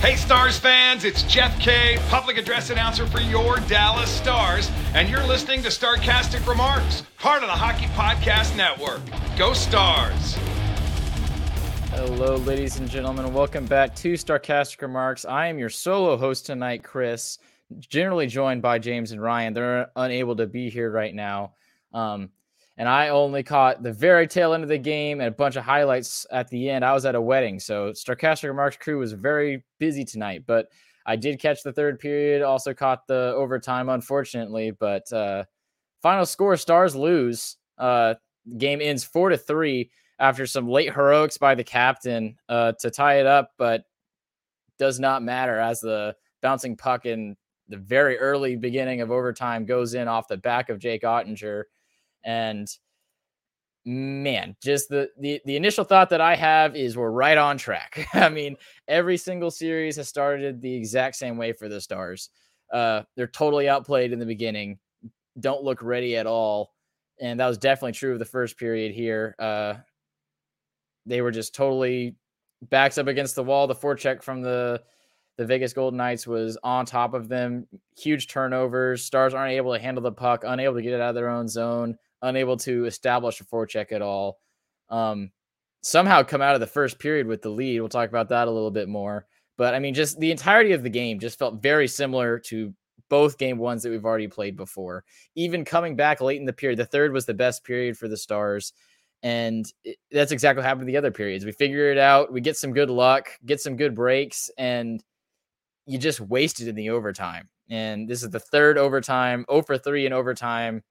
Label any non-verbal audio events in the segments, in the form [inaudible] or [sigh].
Hey, Stars fans, it's Jeff Kay, public address announcer for your Dallas Stars, and you're listening to Starcastic Remarks, part of the Hockey Podcast Network. Go Stars! Hello, ladies and gentlemen. Welcome back to Starcastic Remarks. I am your solo host tonight, Chris, generally joined by James and Ryan. They're unable to be here right now. Um, and I only caught the very tail end of the game and a bunch of highlights at the end. I was at a wedding, so Starcastic Remarks crew was very busy tonight, but I did catch the third period, also caught the overtime, unfortunately. But uh, final score: Stars lose. Uh, game ends four to three after some late heroics by the captain uh, to tie it up, but does not matter as the bouncing puck in the very early beginning of overtime goes in off the back of Jake Oettinger and man, just the, the the initial thought that I have is we're right on track. [laughs] I mean, every single series has started the exact same way for the Stars. Uh, they're totally outplayed in the beginning, don't look ready at all, and that was definitely true of the first period here. Uh, they were just totally backs up against the wall. The forecheck from the the Vegas Golden Knights was on top of them. Huge turnovers. Stars aren't able to handle the puck, unable to get it out of their own zone unable to establish a forecheck at all. Um, somehow come out of the first period with the lead. We'll talk about that a little bit more. But I mean, just the entirety of the game just felt very similar to both game ones that we've already played before. Even coming back late in the period, the third was the best period for the Stars. And it, that's exactly what happened in the other periods. We figure it out, we get some good luck, get some good breaks, and you just wasted in the overtime. And this is the third overtime, 0 for 3 in overtime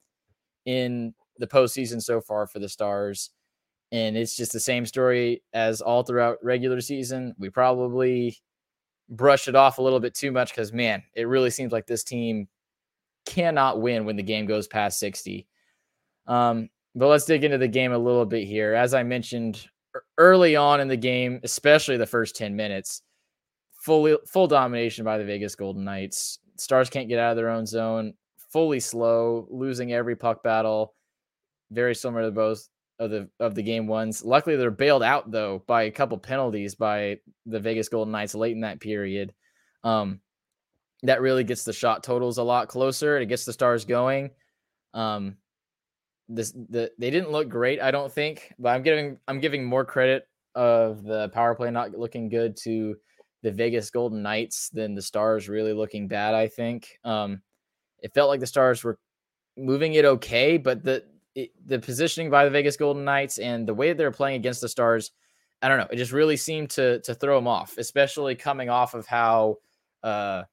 in the postseason so far for the Stars. And it's just the same story as all throughout regular season. We probably brush it off a little bit too much because, man, it really seems like this team cannot win when the game goes past 60. Um, but let's dig into the game a little bit here. As I mentioned early on in the game, especially the first 10 minutes, fully full domination by the Vegas Golden Knights. Stars can't get out of their own zone fully slow, losing every puck battle. Very similar to both of the of the game ones. Luckily, they're bailed out though by a couple penalties by the Vegas Golden Knights late in that period. Um, that really gets the shot totals a lot closer. It gets the stars going. Um, this the they didn't look great, I don't think, but I'm giving I'm giving more credit of the power play not looking good to the Vegas Golden Knights than the Stars really looking bad. I think. Um, it felt like the Stars were moving it okay, but the it, the positioning by the Vegas Golden Knights and the way they're playing against the Stars, I don't know, it just really seemed to to throw them off, especially coming off of how uh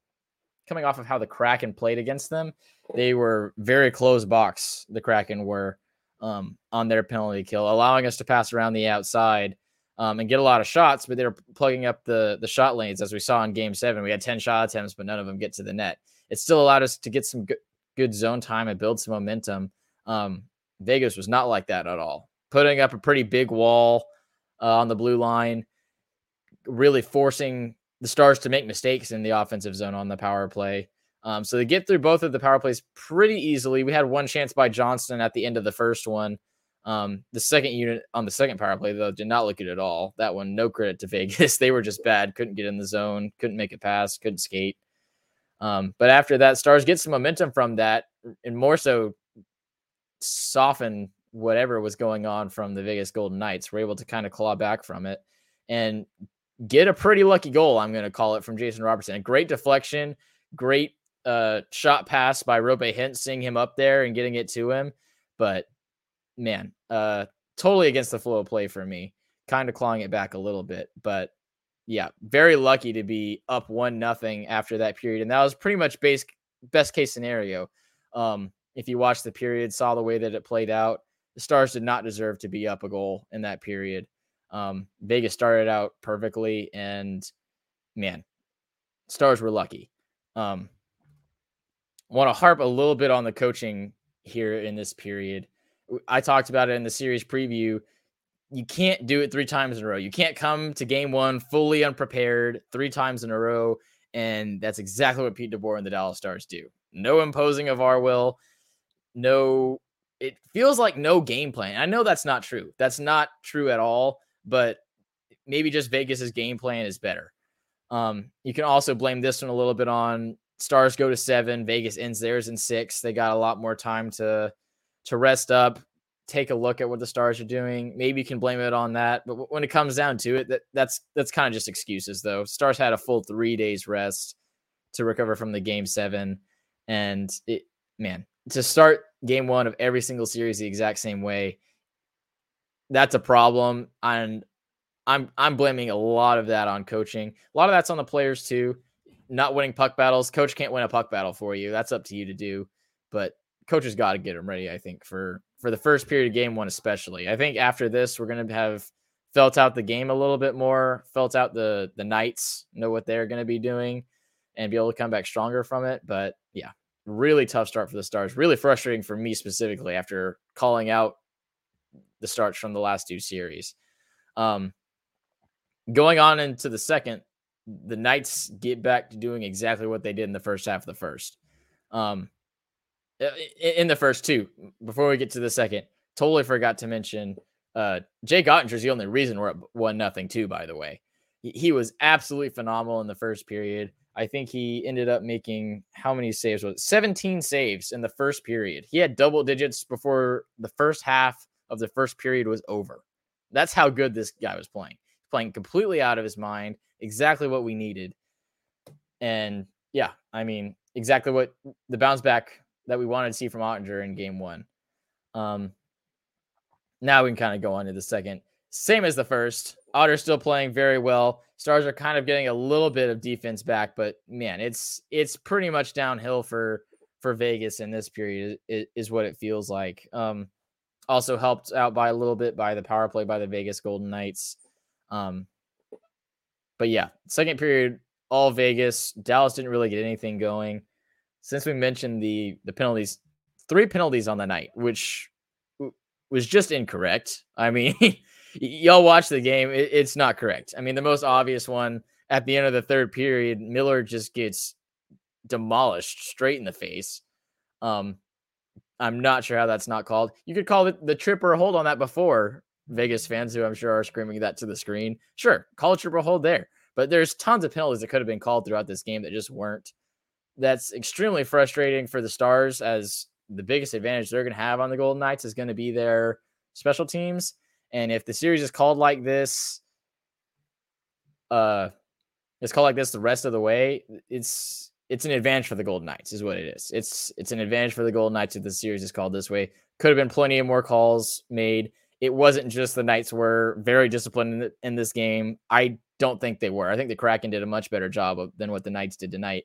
coming off of how the Kraken played against them. They were very close box, the Kraken were um, on their penalty kill, allowing us to pass around the outside um, and get a lot of shots, but they were plugging up the the shot lanes as we saw in game seven. We had 10 shot attempts, but none of them get to the net it still allowed us to get some good, good zone time and build some momentum. Um, Vegas was not like that at all. Putting up a pretty big wall, uh, on the blue line, really forcing the Stars to make mistakes in the offensive zone on the power play. Um, so they get through both of the power plays pretty easily. We had one chance by Johnston at the end of the first one. Um, the second unit on the second power play, though, did not look good at all. That one, no credit to [laughs] Vegas. they were just bad. Couldn't get in the zone, couldn't make a pass, couldn't skate. Um, but after that, Stars get some momentum from that, and more so soften whatever was going on from the Vegas Golden Knights. We're able to kind of claw back from it and get a pretty lucky goal. I'm going to call it from Jason Robertson. A great deflection, great uh, shot pass by Roope Hintz, seeing him up there and getting it to him. But man, uh, totally against the flow of play for me. Kind of clawing it back a little bit, but yeah, very lucky to be up one nothing after that period, and that was pretty much base best case scenario. Um, if you watched the period, saw the way that it played out, the Stars did not deserve to be up a goal in that period. Um, Vegas started out perfectly, and man, Stars were lucky. Um, want to harp a little bit on the coaching here in this period. I talked about it in the series preview. You can't do it three times in a row. You can't come to game one fully unprepared three times in a row. And that's exactly what Pete DeBoer and the Dallas Stars do. No imposing of our will. No, it feels like no game plan. I know that's not true. That's not true at all, but maybe just Vegas's game plan is better. Um, you can also blame this one a little bit on Stars go to seven, Vegas ends theirs in six. They got a lot more time to to rest up, take a look at what the Stars are doing. Maybe you can blame it on that, but when it comes down to it, that that's that's kind of just excuses though. Stars had a full three days rest to recover from the game seven, and it man to start game one of every single series the exact same way. That's a problem, and I'm I'm blaming a lot of that on coaching. A lot of that's on the players too. Not winning puck battles. Coach can't win a puck battle for you. That's up to you to do. But coaches got to get them ready. I think for for the first period of game one, especially. I think after this, we're gonna have felt out the game a little bit more, felt out the the Knights, know what they're gonna be doing, and be able to come back stronger from it. But yeah, really tough start for the Stars. Really frustrating for me specifically after calling out the starts from the last two series. Um, going on into the second, the Knights get back to doing exactly what they did in the first half of the first. Um, in the first two. Before we get to the second, totally forgot to mention uh, Jake Oettinger's the only reason we're up one nothing too. By the way, he was absolutely phenomenal in the first period. I think he ended up making how many saves was it? 17 saves in the first period. He had double digits before the first half of the first period was over. That's how good this guy was playing. Playing completely out of his mind, exactly what we needed. And yeah, I mean, exactly what the bounce back that we wanted to see from Oettinger in game one. Um, now we can kind of go on to the second. Same as the first. Otter still playing very well. Stars are kind of getting a little bit of defense back, but man, it's it's pretty much downhill for for Vegas in this period is, is what it feels like. Um, also helped out by a little bit by the power play by the Vegas Golden Knights. Um, but yeah, second period, all Vegas. Dallas didn't really get anything going since we mentioned the the penalties, three penalties on the night, which was just incorrect. I mean, [laughs] y'all watch the game; it, it's not correct. I mean, the most obvious one at the end of the third period, Miller just gets demolished straight in the face. Um, I'm not sure how that's not called. You could call it the trip or hold on that before Vegas fans, who I'm sure are screaming that to the screen. Sure, call a trip or hold there. But there's tons of penalties that could have been called throughout this game that just weren't that's extremely frustrating for the Stars as the biggest advantage they're going to have on the Golden Knights is going to be their special teams. And if the series is called like this, uh, it's called like this the rest of the way, it's it's an advantage for the Golden Knights, is what it is. It's it's an advantage for the Golden Knights if the series is called this way. Could have been plenty of more calls made. It wasn't just the Knights were very disciplined in, the, in this game. I don't think they were. I think the Kraken did a much better job of, than what the Knights did tonight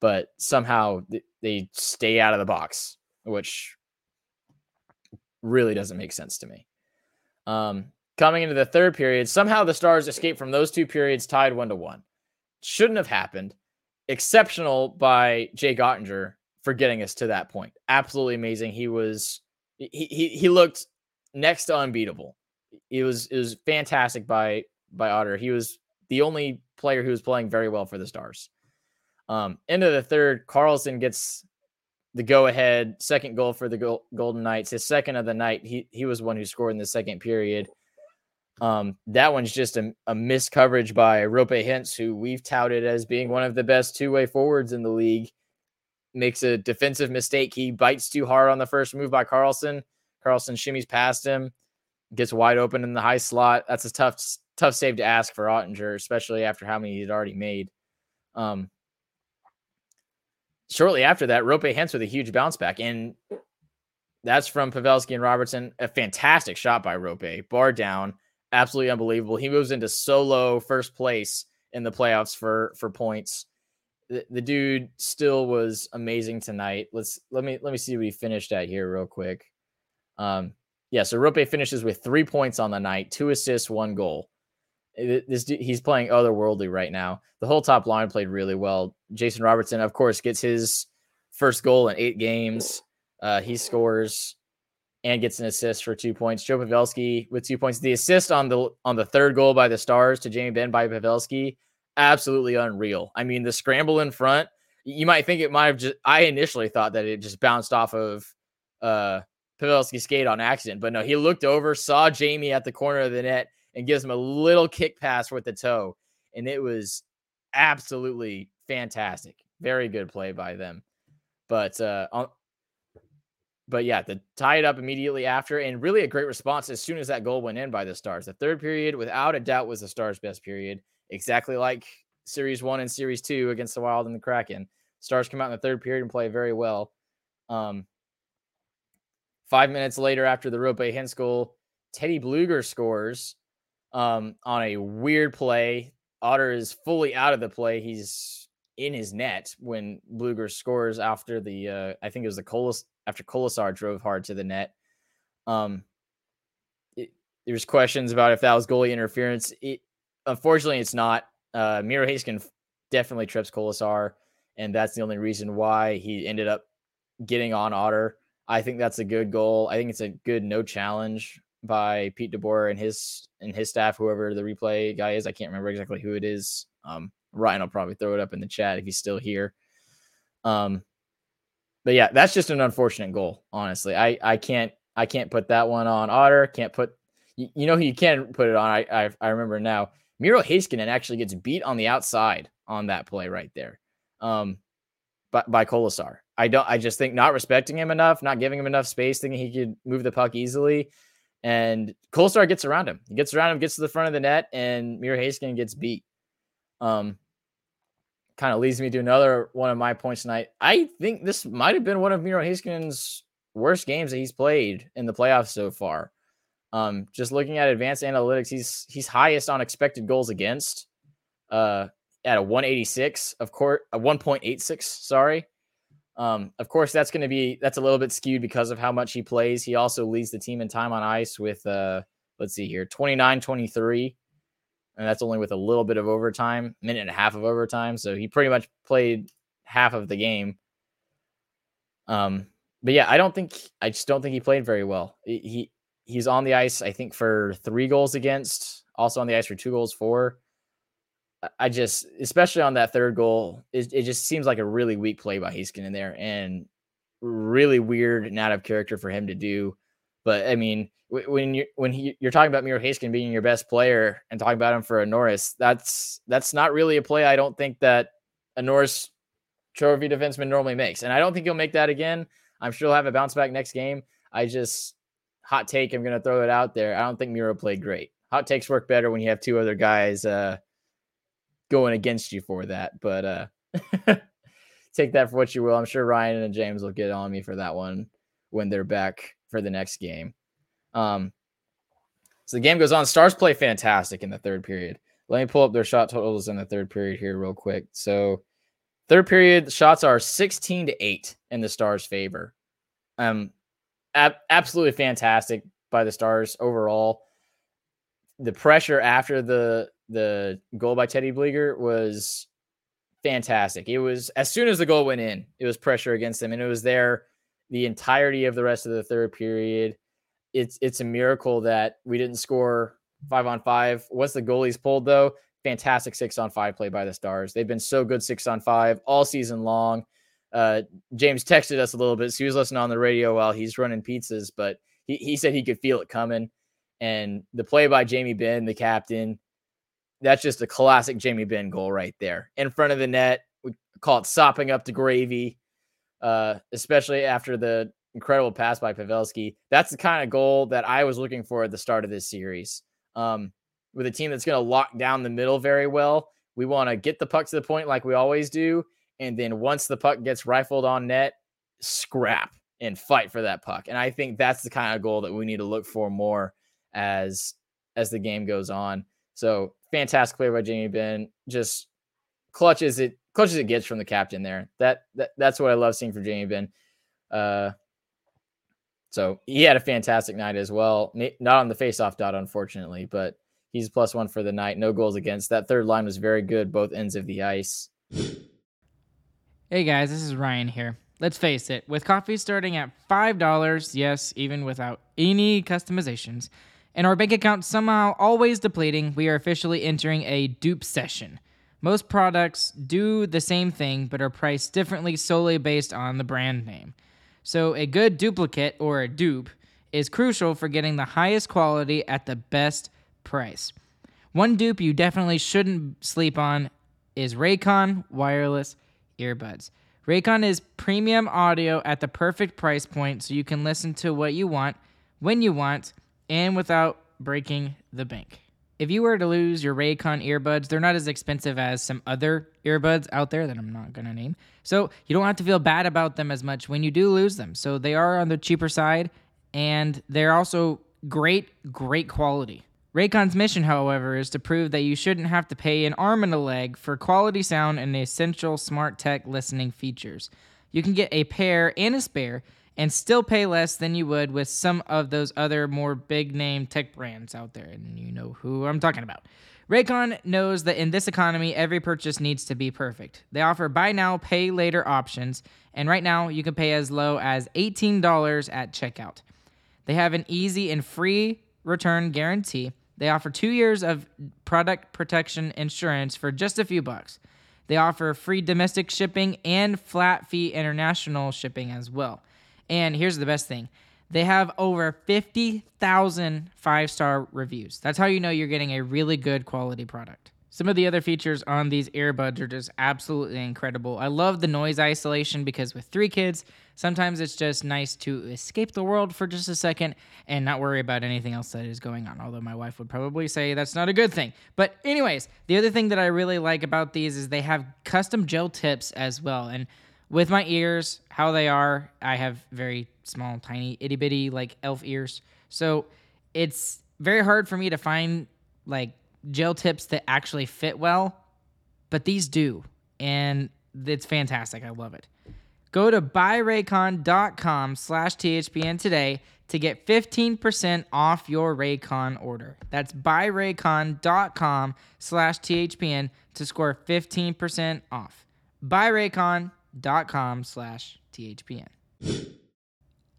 but somehow they stay out of the box, which really doesn't make sense to me. Um, coming into the third period, somehow the Stars escaped from those two periods tied one to one. Shouldn't have happened. Exceptional by Jay Oettinger for getting us to that point. Absolutely amazing. He was he he, he looked next to unbeatable it was it was fantastic by by Otter. He was the only player who was playing very well for the Stars. Um, end of the third, Karlsson gets the go ahead second goal for the Golden Knights. His second of the night. He he was one who scored in the second period. Um, that one's just a, a missed coverage by Roope Hintz, who we've touted as being one of the best two way forwards in the league. Makes a defensive mistake. He bites too hard on the first move by Karlsson. Karlsson shimmies past him, gets wide open in the high slot. That's a tough, tough save to ask for Oettinger, especially after how many he'd already made. Um, shortly after that, Roope Hintz with a huge bounce back. And that's from Pavelski and Robertson. A fantastic shot by Roope, bar down absolutely unbelievable. He moves into solo first place in the playoffs for for points. The, the dude still was amazing tonight. Let's let me let me see what he finished at here real quick. Um, yeah, so Roope finishes with three points on the night, two assists, one goal. This he's playing otherworldly right now. The whole top line played really well. Jason Robertson, of course, gets his first goal in eight games. Uh, he scores and gets an assist for two points. Joe Pavelski with two points. The assist on the on the third goal by the Stars to Jamie Benn by Pavelski, absolutely unreal. I mean, the scramble in front. You might think it might have just. I initially thought that it just bounced off of uh Pavelski's skate on accident, but no, he looked over, saw Jamie at the corner of the net, and gives him a little kick pass with the toe, and it was absolutely fantastic. Very good play by them. But uh, on, but yeah, the tie it up immediately after, and really a great response as soon as that goal went in by the Stars. The third period, without a doubt, was the Stars' best period, exactly like Series One and Series Two against the Wild and the Kraken. Stars come out in the third period and play very well. Um, five minutes later, after the Roope Hintz goal, Teddy Blueger scores um, on a weird play. Otter is fully out of the play. He's in his net when Blueger scores after the uh, I think it was the Colas after Kolesar drove hard to the net. Um, it, there's questions about if that was goalie interference. It, unfortunately, it's not. Uh, Miro Heiskanen definitely trips Kolesar, and that's the only reason why he ended up getting on Otter. I think that's a good goal. I think it's a good no challenge by Pete DeBoer and his and his staff, whoever the replay guy is. I can't remember exactly who it is. Um, Ryan will probably throw it up in the chat if he's still here. Um, but yeah, that's just an unfortunate goal. Honestly, I I can't I can't put that one on Otter. Can't put you, you know who you can put it on. I, I I remember now. Miro Heiskanen actually gets beat on the outside on that play right there, um, by by Kolesar. I don't. I just think not respecting him enough, not giving him enough space, thinking he could move the puck easily, and Kolesar gets around him. He gets around him, gets to the front of the net, and Miro Heiskanen gets beat. Um, kind of leads me to another one of my points tonight. I think this might have been one of Miro Heiskanen's worst games that he's played in the playoffs so far. Um, just looking at advanced analytics, he's he's highest on expected goals against, uh, at a 186, of course, a 1.86. Sorry. Um, of course, that's going to be that's a little bit skewed because of how much he plays. He also leads the team in time on ice with uh, let's see here, 29 23 and that's only with a little bit of overtime, minute and a half of overtime. So he pretty much played half of the game. Um, but yeah, I don't think I just don't think he played very well. He he's on the ice, I think, for three goals against, also on the ice for two goals for. I just, especially on that third goal, it, it just seems like a really weak play by Heiskanen there, and really weird and out of character for him to do. But I mean, when you when he, you're talking about Miro Heiskanen being your best player and talking about him for a Norris, that's that's not really a play I don't think that a Norris trophy defenseman normally makes. And I don't think he'll make that again. I'm sure he'll have a bounce back next game. I just hot take, I'm gonna throw it out there. I don't think Miro played great. Hot takes work better when you have two other guys uh, going against you for that. But uh, [laughs] take that for what you will. I'm sure Ryan and James will get on me for that one when they're back for the next game. Um, so the game goes on. Stars play fantastic in the third period. Let me pull up their shot totals in the third period here, real quick. So, third period, shots are 16 to 8 in the Stars' favor. Um, ab- absolutely fantastic by the Stars overall. The pressure after the the goal by Teddy Blueger was fantastic. It was as soon as the goal went in, it was pressure against them, and it was there the entirety of the rest of the third period. it's it's a miracle that we didn't score five on five. Once the goalies pulled though, fantastic six on five play by the Stars. They've been so good six on five all season long. Uh, James texted us a little bit. So he was listening on the radio while he's running pizzas, but he, he said he could feel it coming. And the play by Jamie Benn, the captain, that's just a classic Jamie Benn goal right there in front of the net. We call it sopping up the gravy, uh, especially after the incredible pass by Pavelski. That's the kind of goal that I was looking for at the start of this series. Um, with a team that's going to lock down the middle very well, we want to get the puck to the point like we always do. And then once the puck gets rifled on net, scrap and fight for that puck. And I think that's the kind of goal that we need to look for more as as the game goes on. So fantastic play by Jamie Benn. Just clutches it clutches it gets from the captain there. That, that that's what I love seeing for Jamie Benn. Uh, so he had a fantastic night as well. Not on the faceoff dot, unfortunately, but he's plus one for the night. No goals against. That third line was very good, both ends of the ice. Hey guys, this is Ryan here. Let's face it, with coffee starting at $5, yes, even without any customizations, and our bank account somehow always depleting, we are officially entering a dupe session. Most products do the same thing but are priced differently solely based on the brand name. So, a good duplicate or a dupe is crucial for getting the highest quality at the best price. One dupe you definitely shouldn't sleep on is Raycon wireless earbuds. Raycon is premium audio at the perfect price point so you can listen to what you want, when you want, and without breaking the bank. If you were to lose your Raycon earbuds, they're not as expensive as some other earbuds out there that I'm not going to name. So you don't have to feel bad about them as much when you do lose them. So they are on the cheaper side and they're also great, great quality. Raycon's mission, however, is to prove that you shouldn't have to pay an arm and a leg for quality sound and essential smart tech listening features. You can get a pair and a spare and still pay less than you would with some of those other more big name tech brands out there. And you know who I'm talking about. Raycon knows that in this economy, every purchase needs to be perfect. They offer buy now, pay later options, and right now you can pay as low as $18 at checkout. They have an easy and free return guarantee. They offer two years of product protection insurance for just a few bucks. They offer free domestic shipping and flat fee international shipping as well. And here's the best thing they have over 50,000 five star reviews. That's how you know you're getting a really good quality product. Some of the other features on these earbuds are just absolutely incredible. I love the noise isolation because with three kids, sometimes it's just nice to escape the world for just a second and not worry about anything else that is going on. Although my wife would probably say that's not a good thing. But, anyways, the other thing that I really like about these is they have custom gel tips as well. And with my ears, how they are, I have very small, tiny, itty bitty, like elf ears. So it's very hard for me to find like gel tips that actually fit well, but these do. And it's fantastic. I love it. Go to buyraycon.com slash THPN today to get 15% off your Raycon order. That's buyraycon.com slash THPN to score 15% off. Buyraycon.com dot com slash THPN.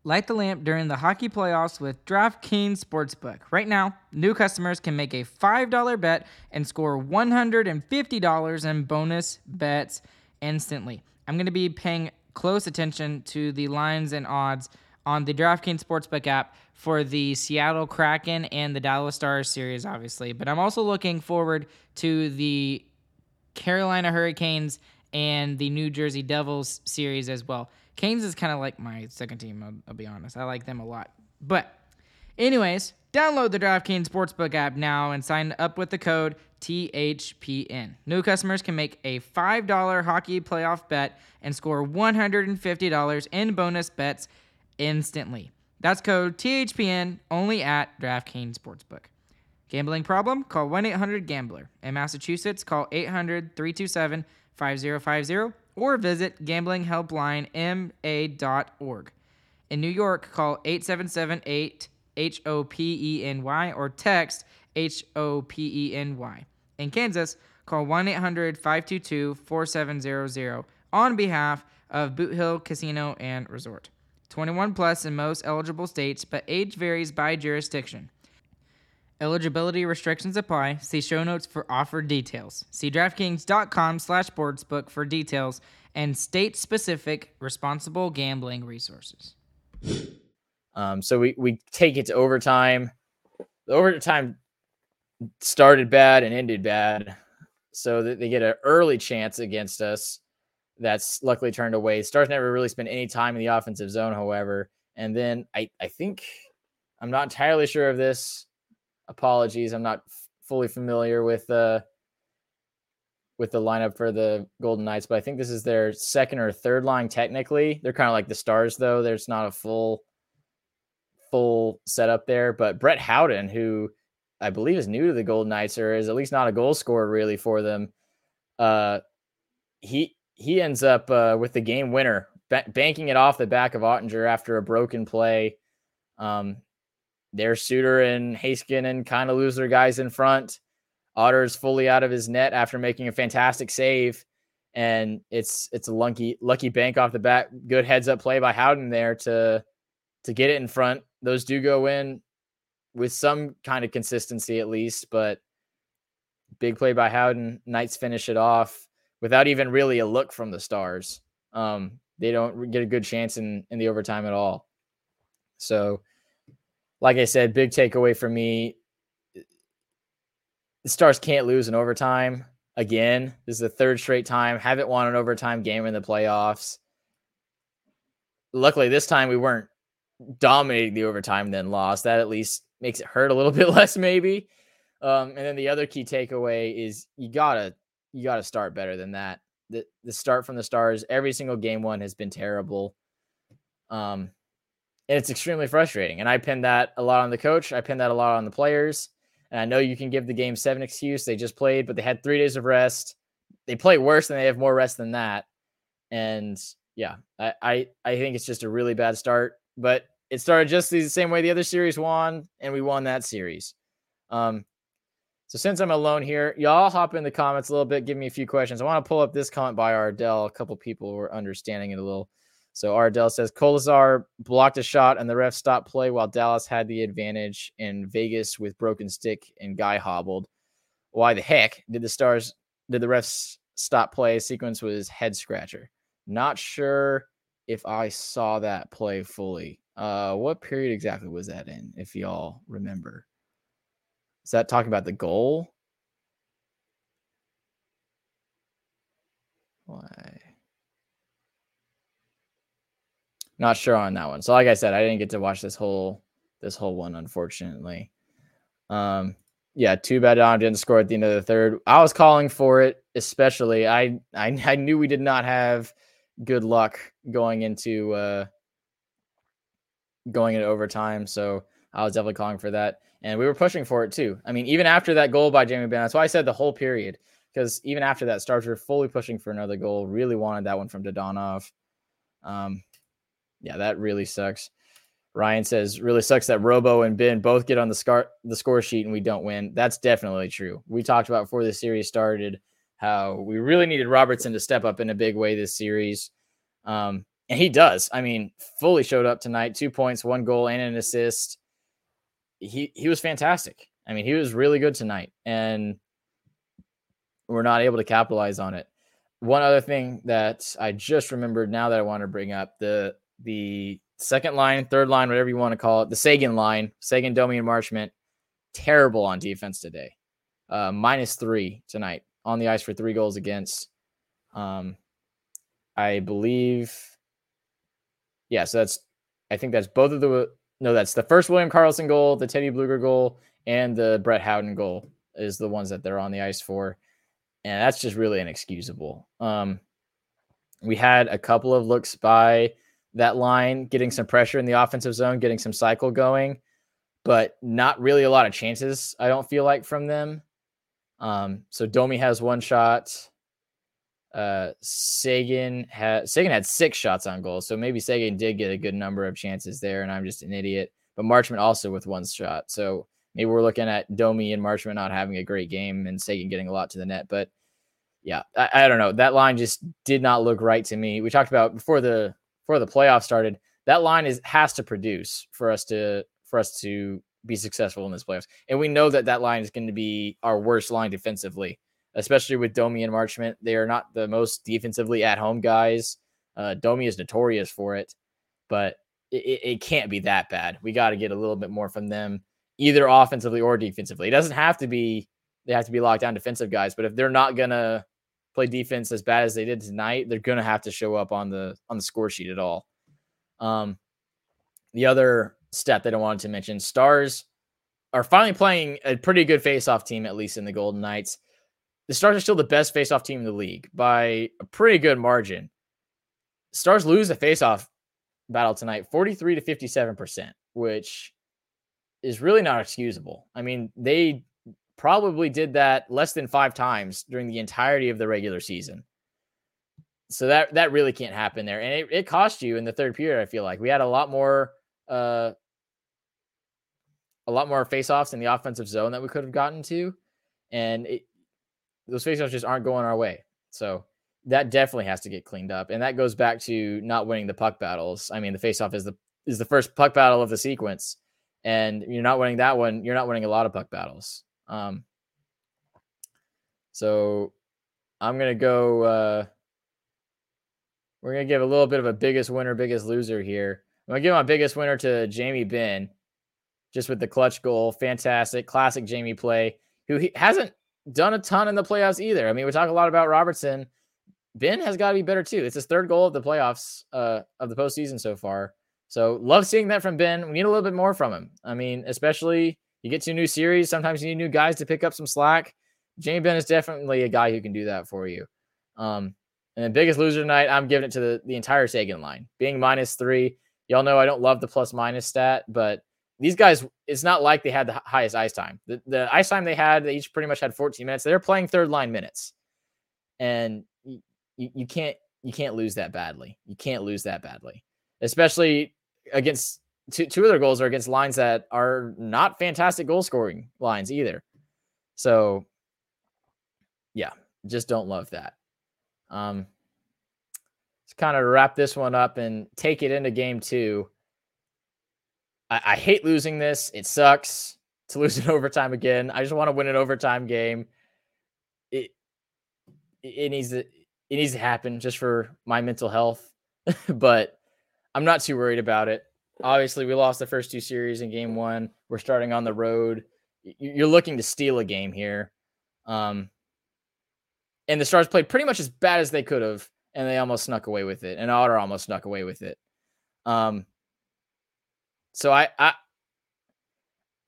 Light the lamp during the hockey playoffs with DraftKings Sportsbook. Right now, new customers can make a $5 bet and score $150 in bonus bets instantly. I'm going to be paying close attention to the lines and odds on the DraftKings Sportsbook app for the Seattle Kraken and the Dallas Stars series, obviously. But I'm also looking forward to the Carolina Hurricanes and the New Jersey Devils series as well. Canes is kind of like my second team, I'll, I'll, be honest. I like them a lot. But, anyways, download the DraftKings Sportsbook app now and sign up with the code THPN. New customers can make a $5 hockey playoff bet and score $150 in bonus bets instantly. That's code THPN only at DraftKings Sportsbook. Gambling problem? Call 1 800 Gambler. In Massachusetts, call 800 327 5050 or visit gamblinghelplinema.org. In New York, call 877 H O P E N Y or text H O P E N Y. In Kansas, call 1 800 522 4700 on behalf of Boot Hill Casino and Resort. 21 plus in most eligible states, but age varies by jurisdiction. Eligibility restrictions apply. See show notes for offer details. See DraftKings.com slash sportsbook for details and state-specific responsible gambling resources. Um, so we, we take it to overtime. The overtime started bad and ended bad. So that they get an early chance against us that's luckily turned away. Stars never really spent any time in the offensive zone, however. And then I, I think I'm not entirely sure of this. Apologies, I'm not f- fully familiar with uh with the lineup for the Golden Knights, but I think this is their second or third line technically. They're kind of like the Stars though. There's not a full full setup there, but Brett Howden, who I believe is new to the Golden Knights or is at least not a goal scorer really for them. Uh, he he ends up uh, with the game winner, ba- banking it off the back of Oettinger after a broken play. Um, their Suter and Haskin and kind of lose their guys in front. Otter's fully out of his net after making a fantastic save, and it's it's a lucky lucky bank off the back. Good heads up play by Howden there to to get it in front. Those do go in with some kind of consistency at least, but big play by Howden. Knights finish it off without even really a look from the Stars. Um, they don't get a good chance in in the overtime at all. So, like I said, big takeaway for me. The Stars can't lose in overtime again. This is the third straight time. Haven't won an overtime game in the playoffs. Luckily, this time we weren't dominating the overtime, then lost. That at least makes it hurt a little [laughs] bit less, maybe. Um, and then the other key takeaway is you gotta you gotta start better than that. The the start from the stars, every single game one has been terrible. Um, it's extremely frustrating. And I pin that a lot on the coach. I pin that a lot on the players. And I know you can give the game seven excuse. They just played, but they had three days of rest. They play worse than they have more rest than that. And yeah, I, I, I think it's just a really bad start. But it started just the same way the other series won, and we won that series. Um, so since I'm alone here, y'all hop in the comments a little bit, give me a few questions. I want to pull up this comment by Ardell. A couple people were understanding it a little. So Ardell says Kolesar blocked a shot and the ref stopped play while Dallas had the advantage in Vegas with broken stick and guy hobbled. Why the heck did the stars did the refs stop play? Sequence was head scratcher. Not sure if I saw that play fully. Uh, what period exactly was that in? If y'all remember, is that talking about the goal? Why? Not sure on that one. So, like I said, I didn't get to watch this whole this whole one, unfortunately. Um, yeah, too bad Don didn't score at the end of the third. I was calling for it, especially. I I, [laughs] I knew we did not have good luck going into uh going into overtime. So I was definitely calling for that. And we were pushing for it too. I mean, even after that goal by Jamie Benn, that's why I said the whole period. Because even after that, Stars were fully pushing for another goal. Really wanted that one from Dadonov. Um, yeah, that really sucks. Ryan says, really sucks that Robo and Benn both get on the scar the score sheet and we don't win. That's definitely true. We talked about before the series started how we really needed Robertson to step up in a big way this series. Um, and he does. I mean, fully showed up tonight. Two points, one goal, and an assist. He he was fantastic. I mean, he was really good tonight, and we're not able to capitalize on it. One other thing that I just remembered now that I want to bring up the the second line, third line, whatever you want to call it, the Seguin line, Seguin, Domi, and Marchment, terrible on defense today. Uh, minus three tonight on the ice for three goals against. Um, I believe yeah, so that's I think that's both of the no, that's the first William Karlsson goal, the Teddy Blueger goal, and the Brett Howden goal is the ones that they're on the ice for. And that's just really inexcusable. Um, we had a couple of looks by that line, getting some pressure in the offensive zone, getting some cycle going, but not really a lot of chances, I don't feel like, from them. Um, so Domi has one shot. Uh, Seguin had Seguin had six shots on goal, so maybe Seguin did get a good number of chances there, and I'm just an idiot. But Marchment also with one shot, so maybe we're looking at Domi and Marchment not having a great game, and Seguin getting a lot to the net. But yeah, I, I don't know. That line just did not look right to me. We talked about before the before the playoffs started. that line is has to produce for us to for us to be successful in this playoffs. And we know that that line is going to be our worst line defensively, especially with Domi and Marchment. They are not the most defensively at home guys. Uh, Domi is notorious for it, but it, it can't be that bad. We got to get a little bit more from them, either offensively or defensively. It doesn't have to be they have to be locked down defensive guys, but if they're not gonna play defense as bad as they did tonight, they're gonna have to show up on the on the score sheet at all. Um, the other stat that I wanted to mention: Stars are finally playing a pretty good face-off team, at least in the Golden Knights. The Stars are still the best face-off team in the league by a pretty good margin. Stars lose the face-off battle tonight, 43 to 57%, which is really not excusable. I mean, they probably did that less than five times during the entirety of the regular season. So that that really can't happen there. And it, it cost you in the third period, I feel like. We had a lot more uh a lot more face-offs in the offensive zone that we could have gotten to. And it, those face-offs just aren't going our way. So that definitely has to get cleaned up. And that goes back to not winning the puck battles. I mean, the face-off is the is the first puck battle of the sequence. And you're not winning that one, you're not winning a lot of puck battles. Um so I'm gonna go uh we're gonna give a little bit of a biggest winner, biggest loser here. I'm gonna give my biggest winner to Jamie Benn, just with the clutch goal. Fantastic, classic Jamie play, who hasn't done a ton in the playoffs either. I mean, we talk a lot about Robertson. Benn has got to be better too. It's his third goal of the playoffs uh, of the postseason so far. So love seeing that from Benn. We need a little bit more from him. I mean, especially you get to a new series. Sometimes you need new guys to pick up some slack. Jamie Benn is definitely a guy who can do that for you. Um, and the biggest loser tonight, I'm giving it to the, the entire Seguin line, being minus three. Y'all know I don't love the plus minus stat, but these guys, it's not like they had the highest ice time. The, the ice time they had, they each pretty much had 14 minutes. They're playing third line minutes. And you, you can't you can't lose that badly. You can't lose that badly, especially against two, two of their goals are against lines that are not fantastic goal scoring lines either. So, yeah, just don't love that. Um, let's kind of wrap this one up and take it into game two. I, I hate losing this. It sucks to lose in [laughs] overtime again. I just want to win an overtime game. It it needs to it needs to happen just for my mental health, [laughs] but I'm not too worried about it. Obviously, we lost the first two series in game one. We're starting on the road. You're looking to steal a game here. Um, and the Stars played pretty much as bad as they could have, and they almost snuck away with it. And Otter almost snuck away with it. Um, so I, I,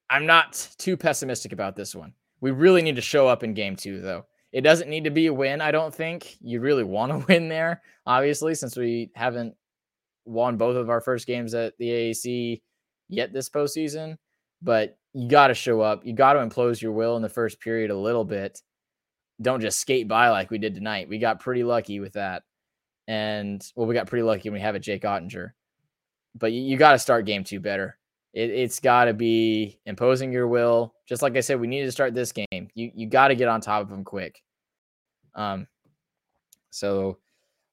I'm not too pessimistic about this one. We really need to show up in game two, though. It doesn't need to be a win, I don't think. You really want to [laughs] win there, obviously, since we haven't won both of our first games at the AAC yet this postseason. But you got to show up. You got to impose your will in the first period a little bit. Don't just skate by like we did tonight. We got pretty lucky with that. And well, we got pretty lucky when we have a Jake Oettinger. But you, you got to start game two better. It, it's got to be imposing your will. Just like I said, we need to start this game. You you got to get on top of them quick. Um, so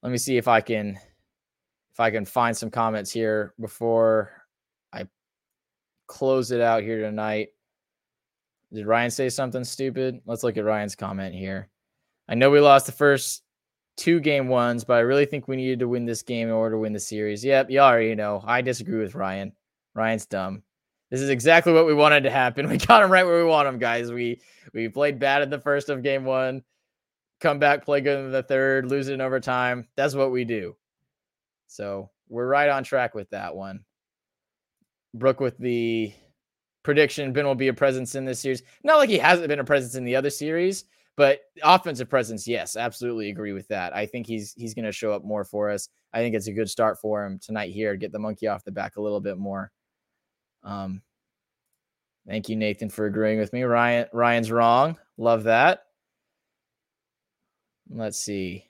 let me see if I can if I can find some comments here before I close it out here tonight. Did Ryan say something stupid? Let's look at Ryan's comment here. I know we lost the first two game ones, but I really think we needed to win this game in order to win the series. Yep, you already know. I disagree with Ryan. Ryan's dumb. This is exactly what we wanted to happen. [laughs] We got him right where we want him, guys. We we played bad in the first of game one, come back, play good in the third, lose it in overtime. That's what we do. So we're right on track with that one. Brooke with the prediction Benn will be a presence in this series. Not like he hasn't been a presence in the other series, but offensive presence, yes, absolutely agree with that. I think he's he's going to show up more for us. I think it's a good start for him tonight here. To get the monkey off the back a little bit more. Um, thank you, Nathan, for agreeing with me. Ryan Ryan's wrong. Love that. Let's see.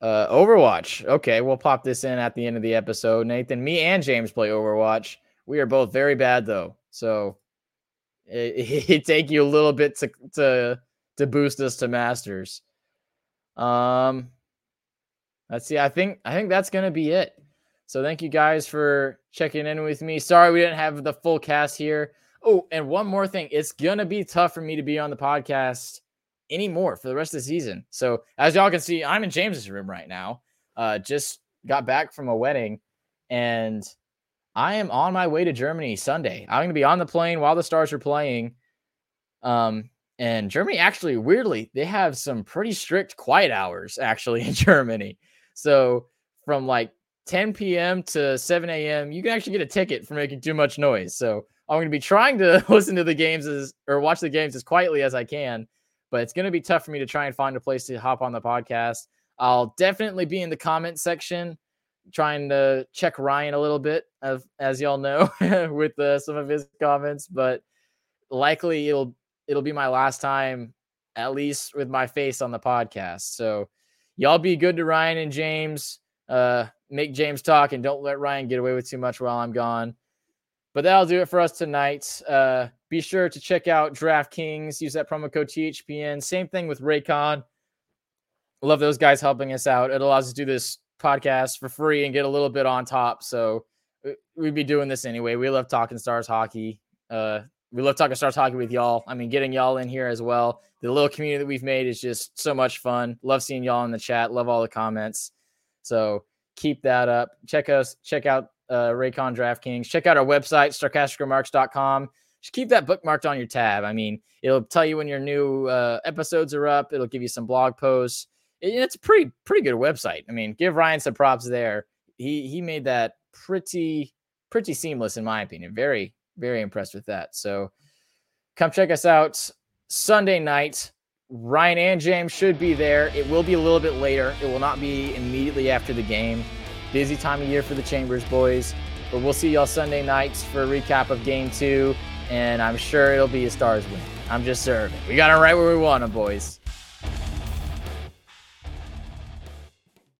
Uh, Overwatch. Okay, we'll pop this in at the end of the episode. Nathan, me and James play Overwatch. We are both very bad though, so [laughs] it, it take you a little bit to to to boost us to masters. Um, Let's see. I think I think that's gonna be it. So thank you guys for checking in with me. Sorry we didn't have the full cast here. Oh, and one more thing. It's gonna be tough for me to be on the podcast anymore for the rest of the season. So as y'all can see, I'm in James's room right now. Uh, just got back from a wedding, and I am on my way to Germany Sunday. I'm gonna be on the plane while the Stars are playing. Um, and Germany actually, weirdly, they have some pretty strict quiet hours actually [laughs] in Germany. So from like 10 p.m. to 7 a.m., you can actually get a ticket for making too much noise. So I'm going to be trying to [laughs] listen to the games as or watch the games as quietly as I can, but it's going to be tough for me to try and find a place to hop on the podcast. I'll definitely be in the comment section trying to check Ryan a little bit, of, as y'all know, [laughs] with uh, some of his comments, but likely it'll it'll be my last time, at least with my face on the podcast. So y'all be good to Ryan and James. Uh, make James talk and don't let Ryan get away with too much while I'm gone. But that'll do it for us tonight. Uh, be sure to check out DraftKings. Use that promo code THPN. Same thing with Raycon. Love those guys helping us out. It allows us to do this podcast for free and get a little bit on top. So uh, we'd be doing this anyway. We love talking stars hockey. Uh, we love talking stars hockey with y'all. I mean, getting y'all in here as well. The little community that we've made is just so much fun. Love seeing y'all in the chat. Love all the comments. So keep that up. Check us, check out uh, Raycon DraftKings. Check out our website, starcasticremarks.com. Just keep that bookmarked on your tab. I mean, it'll tell you when your new uh, episodes are up. It'll give you some blog posts. It, it's a pretty pretty good website. I mean, give Ryan some props there. He he made that pretty pretty seamless in my opinion. Very very impressed with that. So come check us out Sunday night. Ryan and James should be there. It will be a little bit later. It will not be immediately after the game. Busy time of year for the Chambers boys. But we'll see y'all Sunday nights for a recap of game two. And I'm sure it'll be a Stars win. I'm just serving. We got them right where we want them, boys.